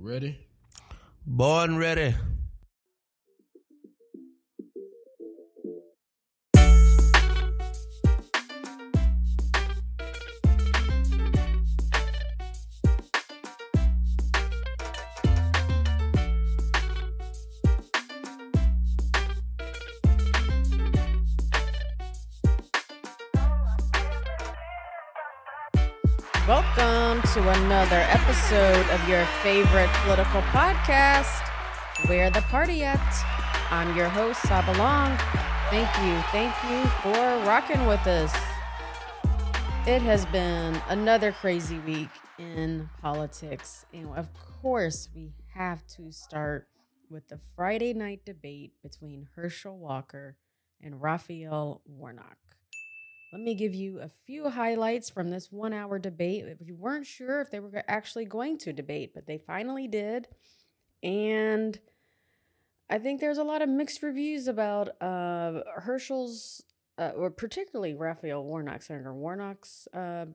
Ready? Born ready. To another episode of your favorite political podcast, Where the Party At. I'm your host, Saba Long. Thank you, thank you for rocking with us. It has been another crazy week in politics. And of course, we have to start with the Friday night debate between Herschel Walker and Raphael Warnock. Let me give you a few highlights from this one hour debate. If you weren't sure if they were actually going to debate, but they finally did. And I think there's a lot of mixed reviews about uh, Herschel's, uh, or particularly Raphael Warnock, Senator Warnock's, uh,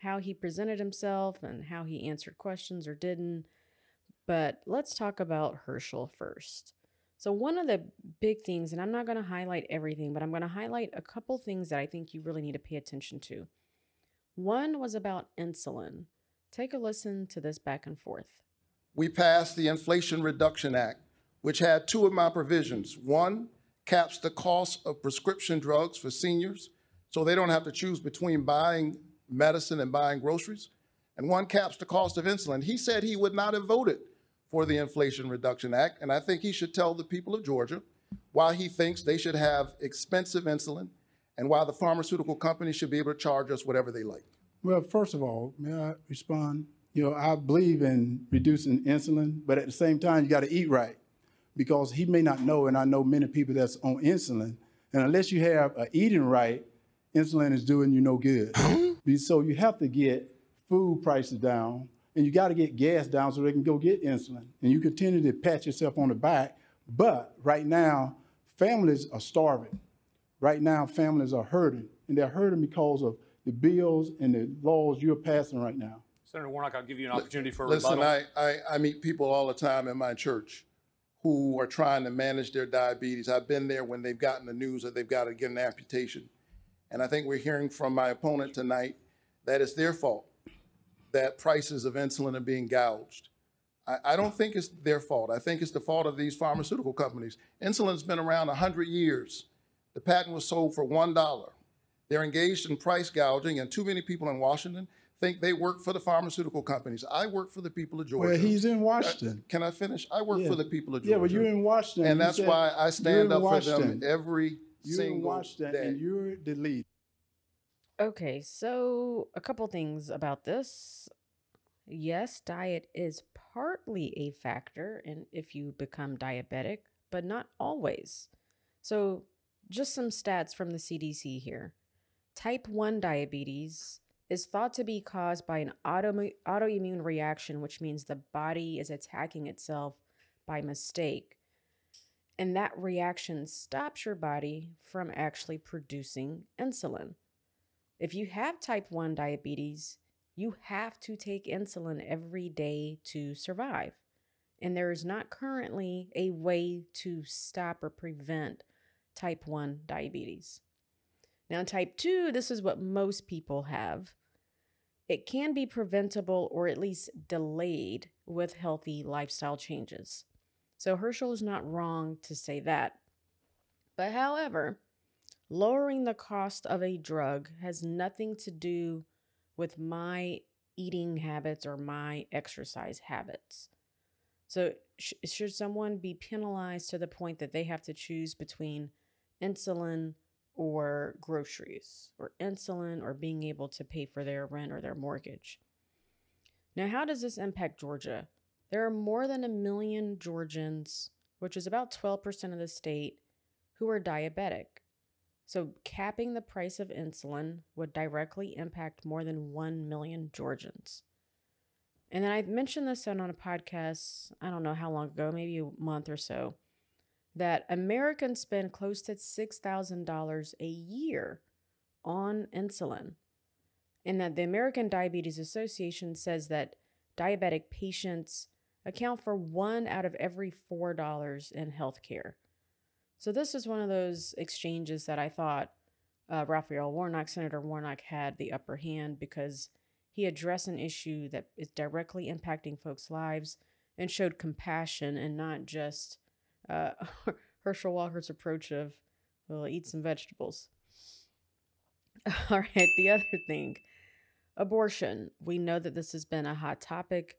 how he presented himself and how he answered questions or didn't. But let's talk about Herschel first. So, one of the big things, and I'm not going to highlight everything, but I'm going to highlight a couple things that I think you really need to pay attention to. One was about insulin. Take a listen to this back and forth. We passed the Inflation Reduction Act, which had two of my provisions. One caps the cost of prescription drugs for seniors so they don't have to choose between buying medicine and buying groceries. And one caps the cost of insulin. He said he would not have voted for the Inflation Reduction Act. And I think he should tell the people of Georgia why he thinks they should have expensive insulin and why the pharmaceutical companies should be able to charge us whatever they like. Well, first of all, may I respond? You know, I believe in reducing insulin, but at the same time, you got to eat right because he may not know, and I know many people that's on insulin, and unless you have a eating right, insulin is doing you no good. so you have to get food prices down and you got to get gas down so they can go get insulin. And you continue to pat yourself on the back. But right now, families are starving. Right now, families are hurting. And they're hurting because of the bills and the laws you're passing right now. Senator Warnock, I'll give you an opportunity for a Listen, rebuttal. I, I, I meet people all the time in my church who are trying to manage their diabetes. I've been there when they've gotten the news that they've got to get an amputation. And I think we're hearing from my opponent tonight that it's their fault that prices of insulin are being gouged. I, I don't think it's their fault. I think it's the fault of these pharmaceutical companies. Insulin's been around 100 years. The patent was sold for $1. They're engaged in price gouging, and too many people in Washington think they work for the pharmaceutical companies. I work for the people of Georgia. Well, he's in uh, Washington. Can I finish? I work Yeah. for the people of Georgia. Yeah, but you're in Washington. and that's why I stand up for them every You're single in Washington, day. and you're the lead. Okay, so a couple things about this. Yes, diet is partly a factor in if you become diabetic, but not always. So, just some stats from the CDC here. Type 1 diabetes is thought to be caused by an auto- autoimmune reaction, which means the body is attacking itself by mistake. And that reaction stops your body from actually producing insulin. If you have type 1 diabetes, you have to take insulin every day to survive. And there is not currently a way to stop or prevent type 1 diabetes. Now, type 2, this is what most people have. It can be preventable or at least delayed with healthy lifestyle changes. So, Herschel is not wrong to say that. But, however, lowering the cost of a drug has nothing to do with my eating habits or my exercise habits. So, sh- should someone be penalized to the point that they have to choose between insulin or groceries, or insulin or being able to pay for their rent or their mortgage? Now, how does this impact Georgia? There are more than a million Georgians, which is about 12% of the state, who are diabetic. So, capping the price of insulin would directly impact more than 1 million Georgians. And then I mentioned this on a podcast, I don't know how long ago, maybe a month or so, that Americans spend close to $6,000 a year on insulin. And that the American Diabetes Association says that diabetic patients account for one out of every $4 in healthcare. So this is one of those exchanges that I thought uh, Raphael Warnock, Senator Warnock, had the upper hand because he addressed an issue that is directly impacting folks' lives and showed compassion and not just uh, Herschel Walker's approach of, well, eat some vegetables. All right, the other thing abortion. We know that this has been a hot topic.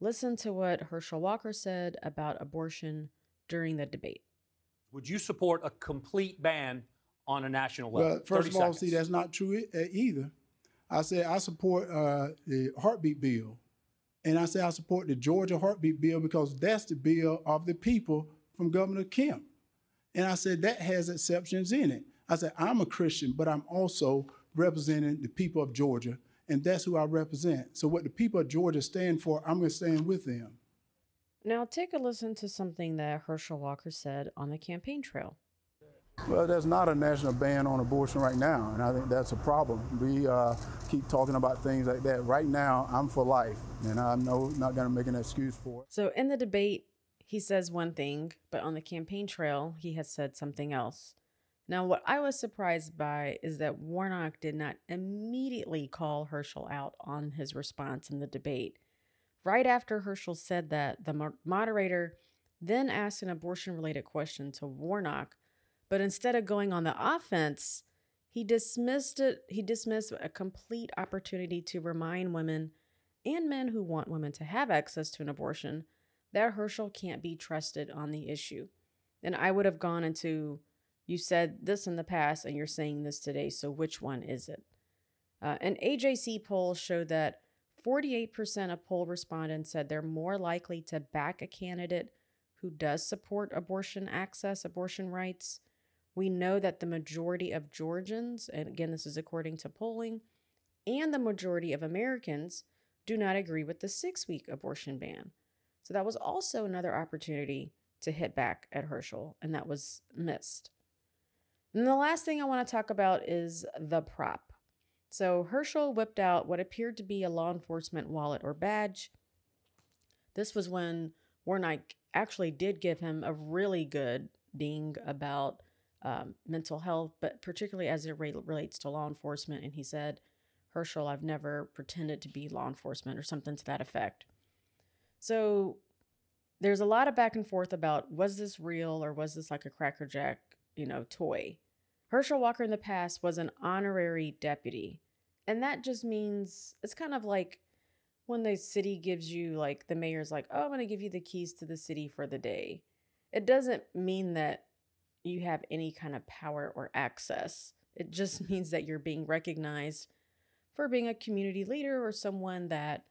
Listen to what Herschel Walker said about abortion during the debate. Would you support a complete ban on a national level? Well, first 30 of all, seconds. see, that's not true uh, either. I said I support uh, the heartbeat bill. And I say I support the Georgia heartbeat bill because that's the bill of the people from Governor Kemp. And I said that has exceptions in it. I said I'm a Christian, but I'm also representing the people of Georgia, and that's who I represent. So what the people of Georgia stand for, I'm going to stand with them. Now, take a listen to something that Herschel Walker said on the campaign trail. Well, there's not a national ban on abortion right now, and I think that's a problem. We uh, keep talking about things like that. Right now, I'm for life, and I'm no, not going to make an excuse for it. So, in the debate, he says one thing, but on the campaign trail, he has said something else. Now, what I was surprised by is that Warnock did not immediately call Herschel out on his response in the debate. Right after Herschel said that, the moderator then asked an abortion related question to Warnock, but instead of going on the offense, he dismissed it. He dismissed a complete opportunity to remind women and men who want women to have access to an abortion that Herschel can't be trusted on the issue. And I would have gone into, you said this in the past and you're saying this today, so which one is it? Uh, an AJC poll showed that 48% of poll respondents said they're more likely to back a candidate who does support abortion access, abortion rights. We know that the majority of Georgians, and again, this is according to polling, and the majority of Americans do not agree with the six week abortion ban. So that was also another opportunity to hit back at Herschel, and that was missed. And the last thing I want to talk about is the prop. So Herschel whipped out what appeared to be a law enforcement wallet or badge. This was when Warnock actually did give him a really good ding about um, mental health, but particularly as it re- relates to law enforcement. And he said, Herschel, I've never pretended to be law enforcement or something to that effect. So there's a lot of back and forth about was this real or was this like a Cracker Jack, you know, toy? Herschel Walker in the past was an honorary deputy. And that just means it's kind of like when the city gives you, like, the mayor's like, oh, I'm going to give you the keys to the city for the day. It doesn't mean that you have any kind of power or access. It just means that you're being recognized for being a community leader or someone that,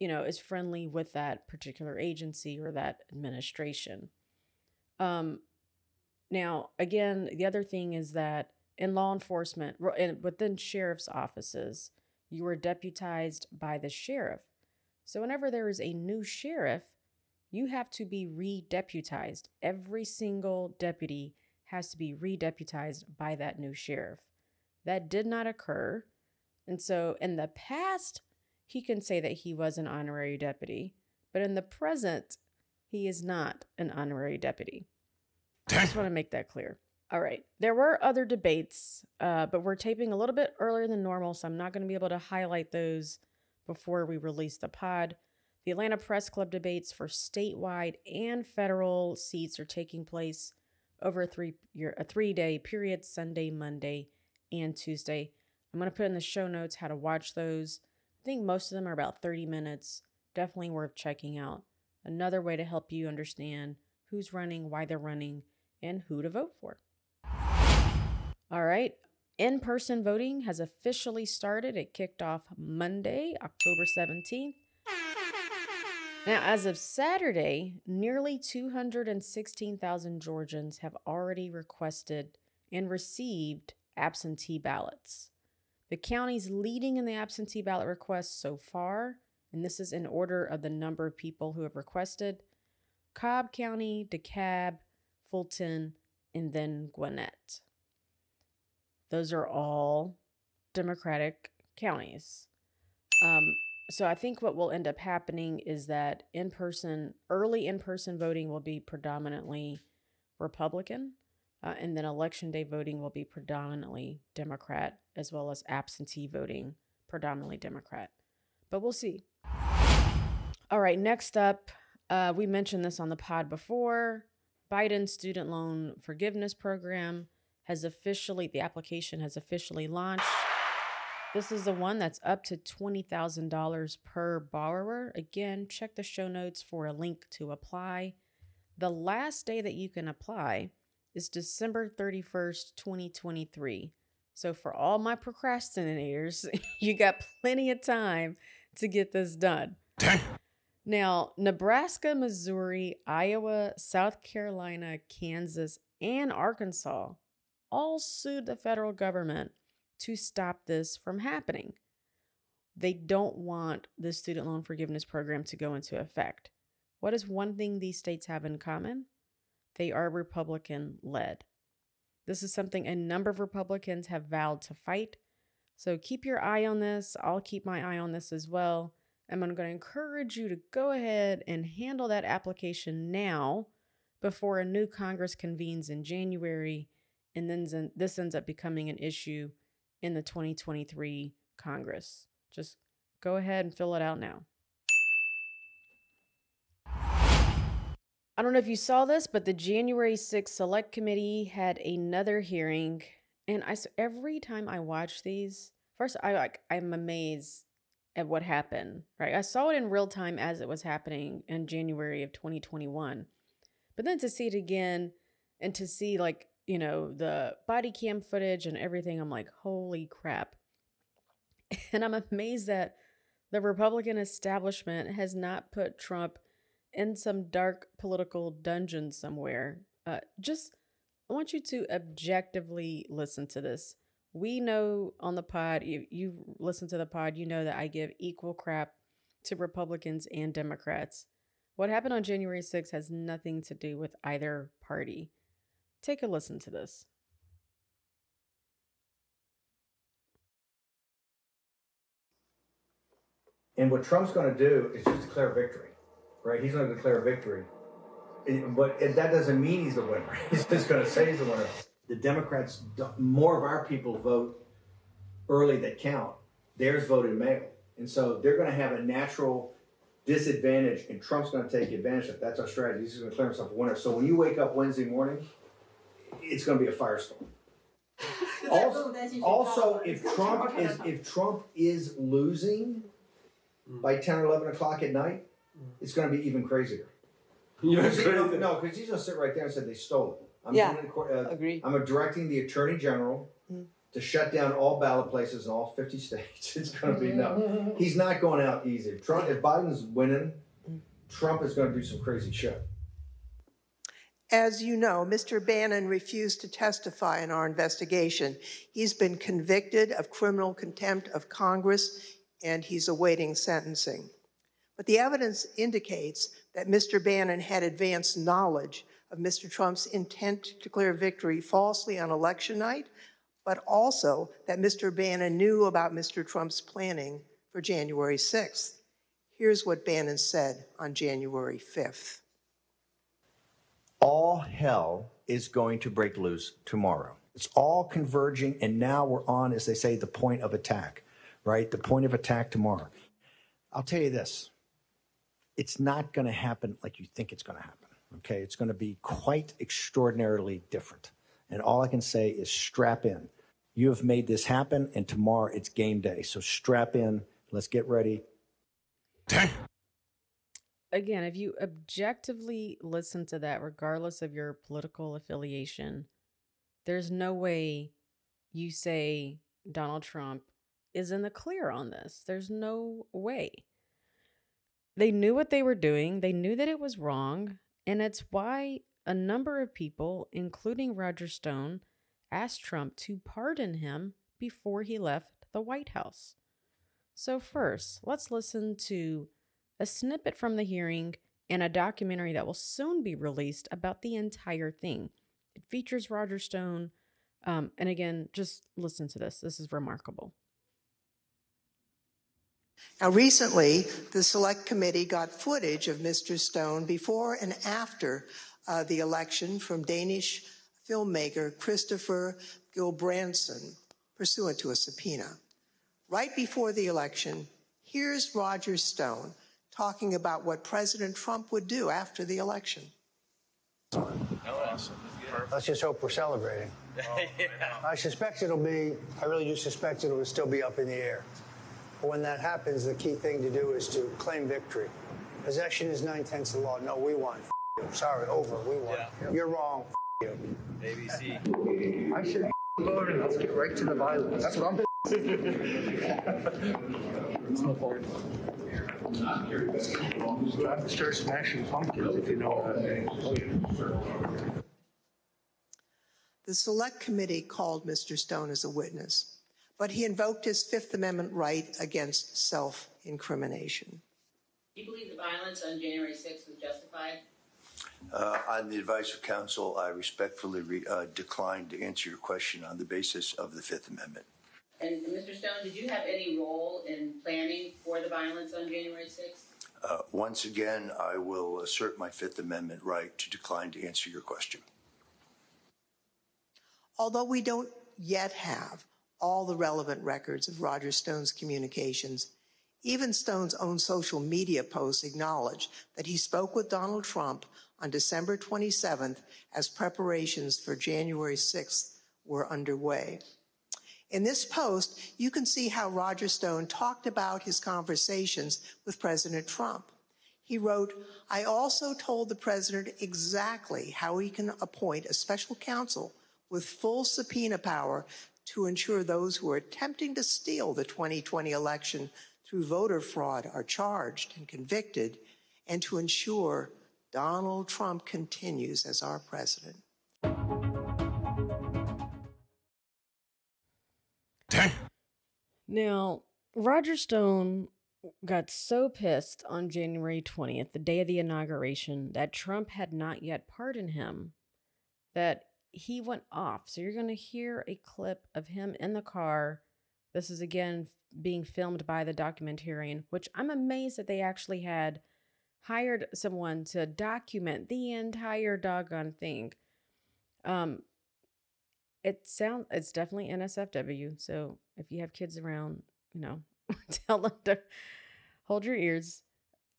you know, is friendly with that particular agency or that administration. Um, now, again, the other thing is that in law enforcement, within sheriff's offices, you are deputized by the sheriff. So whenever there is a new sheriff, you have to be re-deputized. Every single deputy has to be re-deputized by that new sheriff. That did not occur. And so in the past, he can say that he was an honorary deputy, but in the present, he is not an honorary deputy. I just want to make that clear. All right. There were other debates, uh, but we're taping a little bit earlier than normal, so I'm not going to be able to highlight those before we release the pod. The Atlanta Press Club debates for statewide and federal seats are taking place over a three year a three day period, Sunday, Monday, and Tuesday. I'm going to put in the show notes how to watch those. I think most of them are about 30 minutes. Definitely worth checking out. Another way to help you understand who's running, why they're running, and who to vote for. All right. In person voting has officially started. It kicked off Monday, October 17th. Now, as of Saturday, nearly 216,000 Georgians have already requested and received absentee ballots. The counties leading in the absentee ballot requests so far, and this is in order of the number of people who have requested Cobb County, DeKalb, Fulton, and then Gwinnett. Those are all Democratic counties. Um, so I think what will end up happening is that in person, early in person voting will be predominantly Republican, uh, and then election day voting will be predominantly Democrat, as well as absentee voting predominantly Democrat. But we'll see. All right, next up, uh, we mentioned this on the pod before. Biden's student loan forgiveness program has officially, the application has officially launched. This is the one that's up to $20,000 per borrower. Again, check the show notes for a link to apply. The last day that you can apply is December 31st, 2023. So, for all my procrastinators, you got plenty of time to get this done. Now, Nebraska, Missouri, Iowa, South Carolina, Kansas, and Arkansas all sued the federal government to stop this from happening. They don't want the student loan forgiveness program to go into effect. What is one thing these states have in common? They are Republican led. This is something a number of Republicans have vowed to fight. So keep your eye on this. I'll keep my eye on this as well. I'm going to encourage you to go ahead and handle that application now before a new Congress convenes in January. And then this ends up becoming an issue in the 2023 Congress. Just go ahead and fill it out now. I don't know if you saw this, but the January 6th Select Committee had another hearing, and I so every time I watch these, first I like I'm amazed at what happened. Right, I saw it in real time as it was happening in January of 2021, but then to see it again and to see like you know, the body cam footage and everything, I'm like, holy crap. And I'm amazed that the Republican establishment has not put Trump in some dark political dungeon somewhere. Uh, just, I want you to objectively listen to this. We know on the pod, you, you listen to the pod, you know that I give equal crap to Republicans and Democrats. What happened on January 6th has nothing to do with either party. Take a listen to this. And what Trump's going to do is just declare victory, right? He's going to declare victory. But that doesn't mean he's the winner. He's just going to say he's the winner. The Democrats, more of our people vote early that count. Theirs voted mail. And so they're going to have a natural disadvantage, and Trump's going to take advantage of it. That's our strategy. He's going to declare himself a winner. So when you wake up Wednesday morning, it's going to be a firestorm. Also, also, if Trump is if Trump is losing mm. by ten or eleven o'clock at night, mm. it's going to be even crazier. You know, no, because he's going to sit right there and say they stole it. I'm yeah, doing uh, agree. I'm directing the attorney general mm. to shut down all ballot places in all 50 states. It's going to be no. He's not going out easy. If Trump, if Biden's winning, mm. Trump is going to do some crazy shit. As you know, Mr. Bannon refused to testify in our investigation. He's been convicted of criminal contempt of Congress and he's awaiting sentencing. But the evidence indicates that Mr. Bannon had advanced knowledge of Mr. Trump's intent to declare victory falsely on election night, but also that Mr. Bannon knew about Mr. Trump's planning for January 6th. Here's what Bannon said on January 5th all hell is going to break loose tomorrow. It's all converging, and now we're on, as they say, the point of attack, right? The point of attack tomorrow. I'll tell you this it's not going to happen like you think it's going to happen, okay? It's going to be quite extraordinarily different. And all I can say is strap in. You have made this happen, and tomorrow it's game day. So strap in. Let's get ready. Damn again, if you objectively listen to that, regardless of your political affiliation, there's no way you say Donald Trump is in the clear on this. There's no way. They knew what they were doing, they knew that it was wrong. And it's why a number of people, including Roger Stone, asked Trump to pardon him before he left the White House. So, first, let's listen to a snippet from the hearing, and a documentary that will soon be released about the entire thing. It features Roger Stone. Um, and again, just listen to this. This is remarkable. Now, recently, the Select Committee got footage of Mr. Stone before and after uh, the election from Danish filmmaker Christopher Guldbrandsen pursuant to a subpoena. Right before the election, here's Roger Stone talking about what President Trump would do after the election. Let's just hope we're celebrating. I suspect it'll be, I really do suspect it'll still be up in the air. But when that happens, the key thing to do is to claim victory. Possession is nine tenths of the law. No, we won. F- you. Sorry, over. We won. You're wrong. F- you. ABC. I said, Lord, and let's get right to the violence. That's what I'm. Start smashing pumpkins if you know The Select Committee called Mr. Stone as a witness, but he invoked his Fifth Amendment right against self incrimination. Do you believe the violence on January 6th was justified? Uh, on the advice of counsel, I respectfully re, uh, decline to answer your question on the basis of the Fifth Amendment. And Mr. Stone, did you have any role in planning for the violence on January 6th? Uh, once again, I will assert my Fifth Amendment right to decline to answer your question. Although we don't yet have all the relevant records of Roger Stone's communications, even Stone's own social media posts acknowledge that he spoke with Donald Trump on December 27th as preparations for January 6th were underway. In this post, you can see how Roger Stone talked about his conversations with President Trump. He wrote, I also told the president exactly how he can appoint a special counsel with full subpoena power to ensure those who are attempting to steal the 2020 election through voter fraud are charged and convicted, and to ensure Donald Trump continues as our president. Now, Roger Stone got so pissed on January 20th, the day of the inauguration, that Trump had not yet pardoned him, that he went off. So you're going to hear a clip of him in the car. This is again being filmed by the documentarian, which I'm amazed that they actually had hired someone to document the entire doggone thing. Um, it sounds it's definitely NSFW. So if you have kids around, you know, tell them to hold your ears.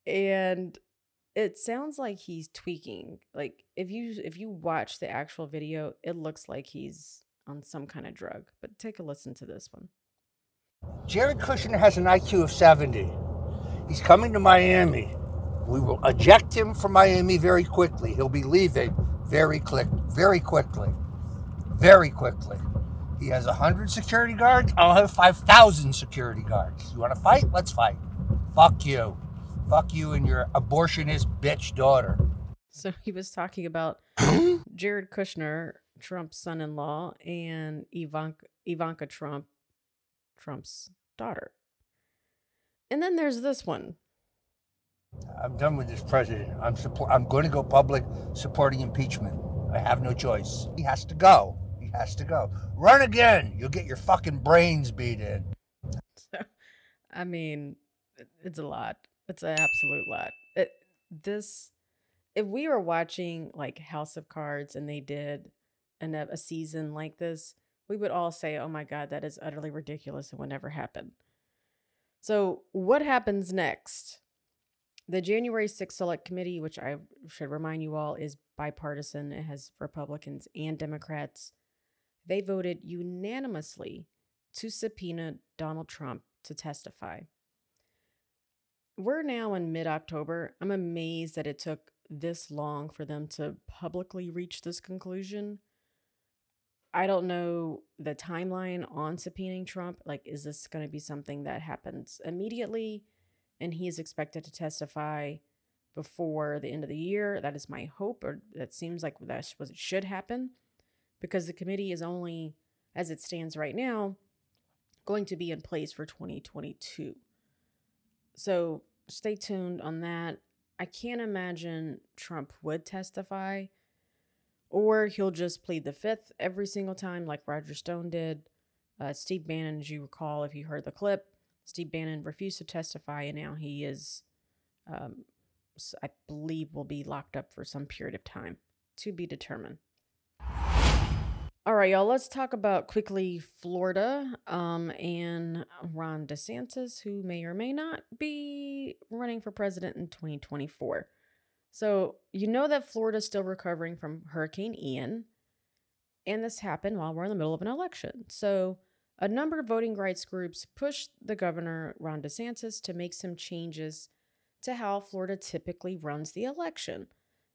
And it sounds like he's tweaking. Like if you if you watch the actual video, it looks like he's on some kind of drug. But take a listen to this one. Jared Kushner has an IQ of 70. He's coming to Miami. We will eject him from Miami very quickly. He'll be leaving very quick, very quickly, very quickly. He has 100 security guards. I'll have 5,000 security guards. You want to fight? Let's fight. Fuck you. Fuck you and your abortionist bitch daughter. So he was talking about Jared Kushner, Trump's son-in-law, and Ivanka, Ivanka Trump, Trump's daughter. And then there's this one. I'm done with this president. I'm support. I'm going to go public supporting impeachment. I have no choice. He has to go. He has to go. Run again. You'll get your fucking brains beat in. So, I mean, it's a lot. It's an absolute lot. It, this, if we were watching like House of Cards and they did an, a season like this, we would all say, oh my God, that is utterly ridiculous It would never happen. So, what happens next? The January 6th Select Committee, which I should remind you all is bipartisan, it has Republicans and Democrats. They voted unanimously to subpoena Donald Trump to testify. We're now in mid October. I'm amazed that it took this long for them to publicly reach this conclusion. I don't know the timeline on subpoenaing Trump. Like, is this going to be something that happens immediately and he is expected to testify before the end of the year? That is my hope, or that seems like that's what should happen because the committee is only, as it stands right now, going to be in place for 2022. So stay tuned on that. I can't imagine Trump would testify, or he'll just plead the fifth every single time, like Roger Stone did. Uh, Steve Bannon, as you recall, if you heard the clip, Steve Bannon refused to testify, and now he is, um, I believe, will be locked up for some period of time to be determined. All right, y'all, let's talk about quickly Florida um, and Ron DeSantis, who may or may not be running for president in 2024. So, you know that Florida's still recovering from Hurricane Ian, and this happened while we're in the middle of an election. So, a number of voting rights groups pushed the governor, Ron DeSantis, to make some changes to how Florida typically runs the election.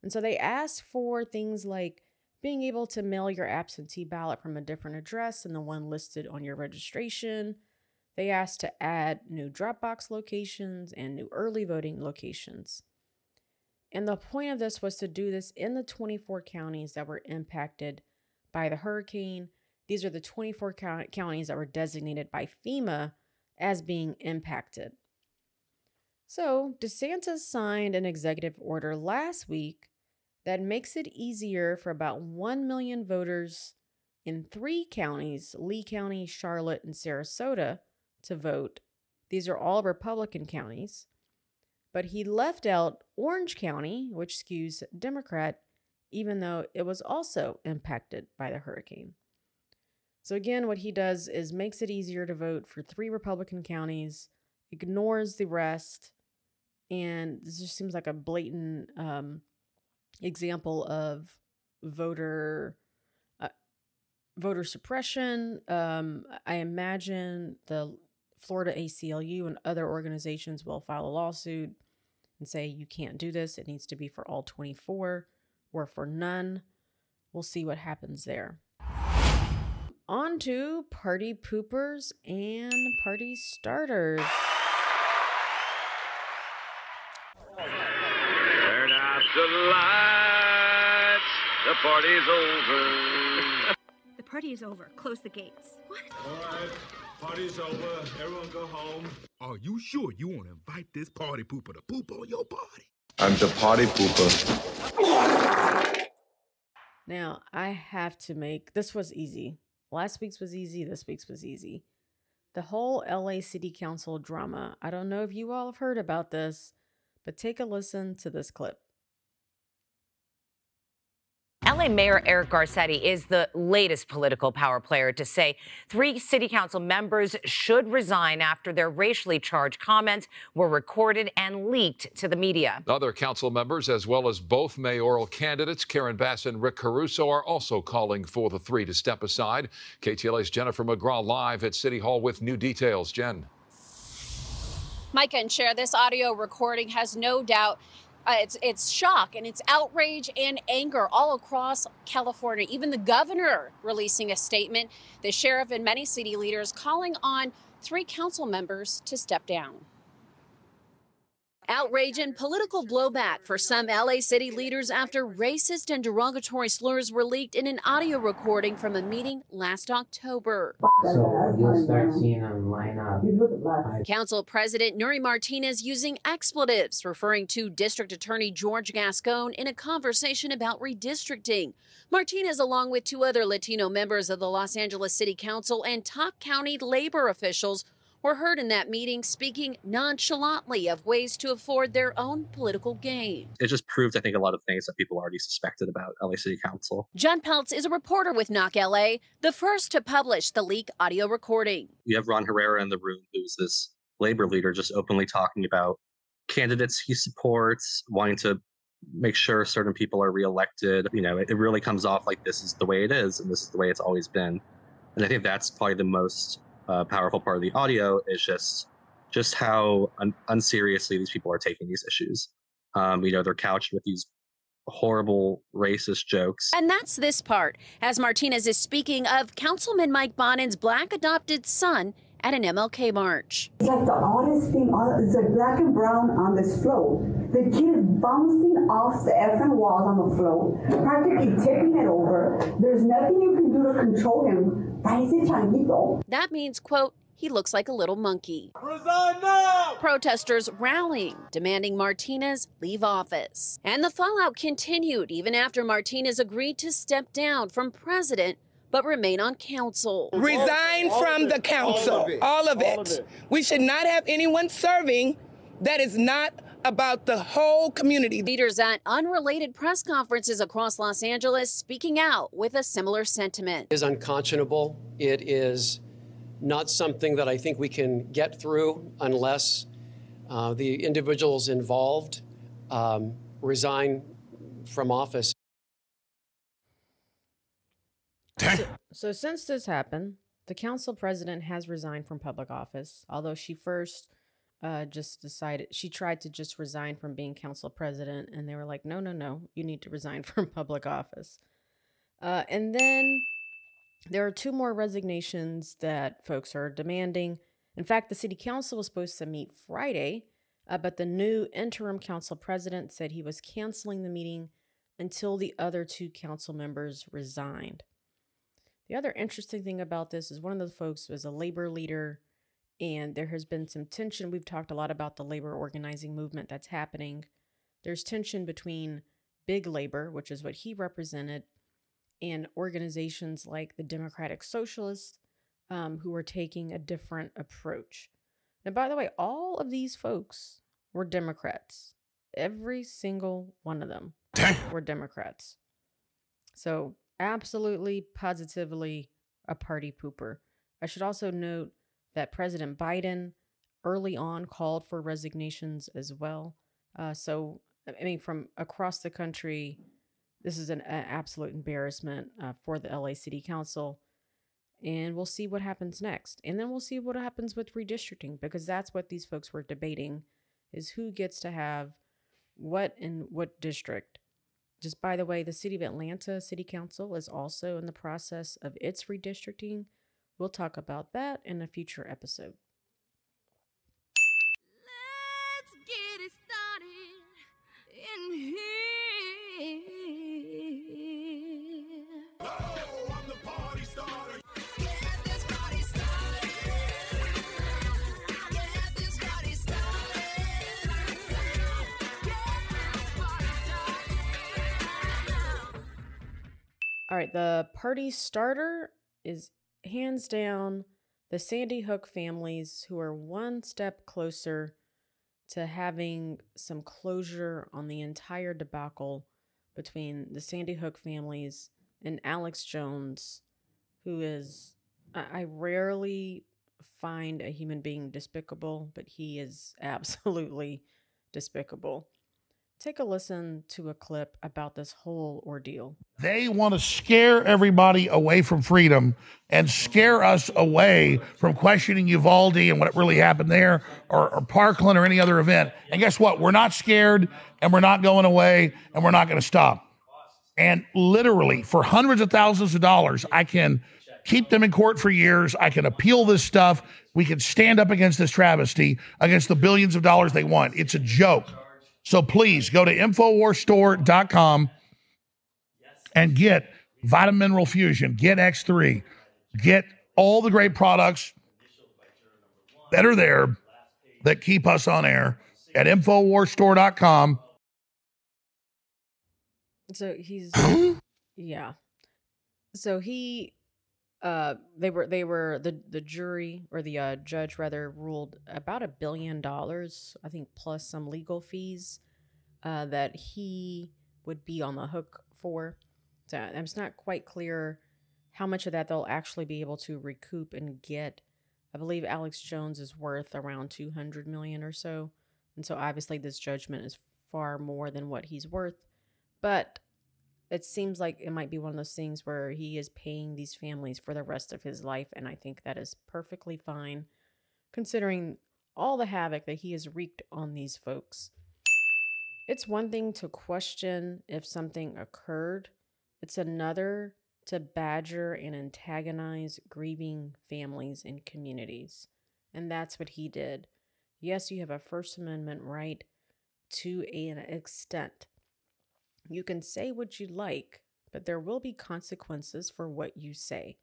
And so they asked for things like being able to mail your absentee ballot from a different address than the one listed on your registration. They asked to add new Dropbox locations and new early voting locations. And the point of this was to do this in the 24 counties that were impacted by the hurricane. These are the 24 counties that were designated by FEMA as being impacted. So, DeSantis signed an executive order last week that makes it easier for about 1 million voters in three counties Lee County, Charlotte, and Sarasota to vote. These are all Republican counties. But he left out Orange County, which skews Democrat, even though it was also impacted by the hurricane. So, again, what he does is makes it easier to vote for three Republican counties, ignores the rest, and this just seems like a blatant um, example of voter uh, voter suppression. Um, I imagine the Florida ACLU and other organizations will file a lawsuit and say you can't do this. It needs to be for all 24 or for none. We'll see what happens there. On to party poopers and party starters. Turn the lights. The party's over. The party is over. Close the gates. What? All right, party's over. Everyone go home. Are you sure you want to invite this party pooper to poop on your party? I'm the party pooper. Now, I have to make this was easy. Last week's was easy, this week's was easy. The whole LA City Council drama. I don't know if you all have heard about this, but take a listen to this clip. LA Mayor Eric Garcetti is the latest political power player to say three city council members should resign after their racially charged comments were recorded and leaked to the media. Other council members, as well as both mayoral candidates, Karen Bass and Rick Caruso, are also calling for the three to step aside. KTLA's Jennifer McGraw live at City Hall with new details. Jen. Micah and Cher this audio recording has no doubt uh, it's it's shock and it's outrage and anger all across California. Even the governor releasing a statement. The sheriff and many city leaders calling on three council members to step down. Outrage and political blowback for some LA city leaders after racist and derogatory slurs were leaked in an audio recording from a meeting last October. So you'll start seeing them line up. Council President Nury Martinez using expletives, referring to District Attorney George Gascon in a conversation about redistricting. Martinez, along with two other Latino members of the Los Angeles City Council and top county labor officials, were heard in that meeting speaking nonchalantly of ways to afford their own political gain. It just proved, I think, a lot of things that people already suspected about LA City Council. John Peltz is a reporter with Knock LA, the first to publish the leak audio recording. You have Ron Herrera in the room, who's this labor leader, just openly talking about candidates he supports, wanting to make sure certain people are reelected. You know, it, it really comes off like this is the way it is, and this is the way it's always been. And I think that's probably the most uh, powerful part of the audio is just just how un- unseriously these people are taking these issues. Um, you know, they're couched with these horrible racist jokes. And that's this part, as Martinez is speaking of Councilman Mike Bonin's black adopted son at an MLK march. It's like the oddest thing, it's like black and brown on this float. The kid is bouncing off the effing walls on the float, practically tipping it over. There's nothing you can do to control him. That means, quote, he looks like a little monkey. Resign now! Protesters rallying, demanding Martinez leave office. And the fallout continued even after Martinez agreed to step down from president but remain on council. Resign from the council. All of it. We should not have anyone serving that is not about the whole community. Leaders at unrelated press conferences across Los Angeles speaking out with a similar sentiment. is unconscionable. It is not something that I think we can get through unless uh, the individuals involved um, resign from office. So, so since this happened, the council president has resigned from public office, although she first uh, just decided she tried to just resign from being council president, and they were like, no, no, no, you need to resign from public office. Uh, and then there are two more resignations that folks are demanding. In fact, the city council was supposed to meet Friday, uh, but the new interim council president said he was canceling the meeting until the other two council members resigned. The other interesting thing about this is one of the folks was a labor leader, and there has been some tension. We've talked a lot about the labor organizing movement that's happening. There's tension between big labor, which is what he represented, and organizations like the Democratic Socialists, um, who are taking a different approach. Now, by the way, all of these folks were Democrats. Every single one of them were Democrats. So, absolutely, positively a party pooper. I should also note that President Biden early on called for resignations as well. Uh, so, I mean, from across the country, this is an, an absolute embarrassment uh, for the LA City Council. And we'll see what happens next. And then we'll see what happens with redistricting because that's what these folks were debating is who gets to have what in what district. Just by the way, the City of Atlanta City Council is also in the process of its redistricting. We'll talk about that in a future episode. Right, the party starter is hands down the Sandy Hook families who are one step closer to having some closure on the entire debacle between the Sandy Hook families and Alex Jones, who is, I I rarely find a human being despicable, but he is absolutely despicable. Take a listen to a clip about this whole ordeal. They want to scare everybody away from freedom and scare us away from questioning Uvalde and what really happened there or, or Parkland or any other event. And guess what? We're not scared and we're not going away and we're not going to stop. And literally, for hundreds of thousands of dollars, I can keep them in court for years. I can appeal this stuff. We can stand up against this travesty, against the billions of dollars they want. It's a joke. So please go to InfoWarsStore.com and get Vitamin Mineral Fusion, get X3, get all the great products that are there that keep us on air at InfoWarsStore.com. So he's yeah. So he uh they were they were the the jury or the uh judge rather ruled about a billion dollars, I think plus some legal fees uh that he would be on the hook for. So it's not quite clear how much of that they'll actually be able to recoup and get. I believe Alex Jones is worth around 200 million or so. And so obviously this judgment is far more than what he's worth. But it seems like it might be one of those things where he is paying these families for the rest of his life. And I think that is perfectly fine considering all the havoc that he has wreaked on these folks. It's one thing to question if something occurred, it's another to badger and antagonize grieving families and communities. And that's what he did. Yes, you have a First Amendment right to an extent. You can say what you like, but there will be consequences for what you say.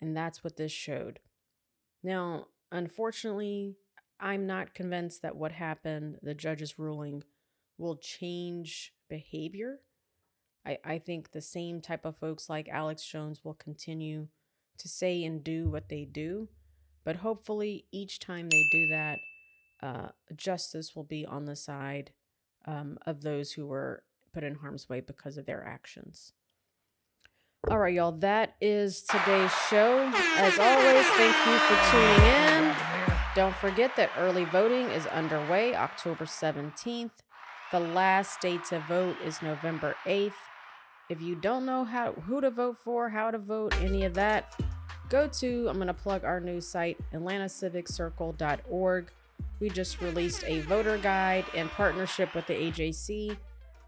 And that's what this showed. Now, unfortunately, I'm not convinced that what happened, the judge's ruling, will change behavior. I, I think the same type of folks like Alex Jones will continue to say and do what they do. But hopefully, each time they do that, uh, justice will be on the side um, of those who were put in harm's way because of their actions. All right, y'all, that is today's show. As always, thank you for tuning in. Don't forget that early voting is underway October 17th. The last day to vote is November 8th. If you don't know how who to vote for, how to vote, any of that, go to I'm going to plug our new site atlantaciviccircle.org. We just released a voter guide in partnership with the AJC,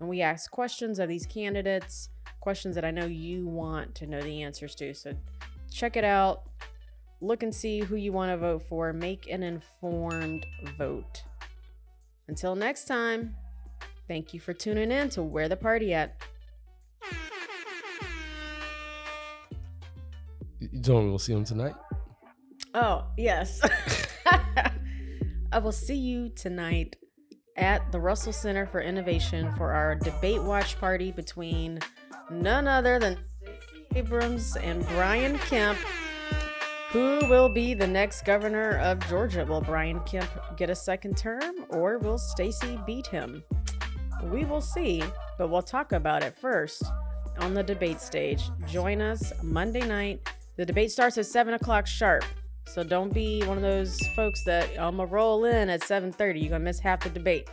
and we ask questions of these candidates, questions that I know you want to know the answers to. So check it out. Look and see who you want to vote for. Make an informed vote. Until next time, thank you for tuning in to Where the Party At. You told me we'll see him tonight. Oh, yes. I will see you tonight at the Russell Center for Innovation for our debate watch party between none other than Abrams and Brian Kemp. Who will be the next governor of Georgia? Will Brian Kemp get a second term or will Stacey beat him? We will see, but we'll talk about it first on the debate stage. Join us Monday night. The debate starts at 7 o'clock sharp. So don't be one of those folks that I'm gonna roll in at 7:30. You're gonna miss half the debate.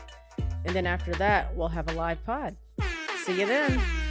And then after that, we'll have a live pod. See you then.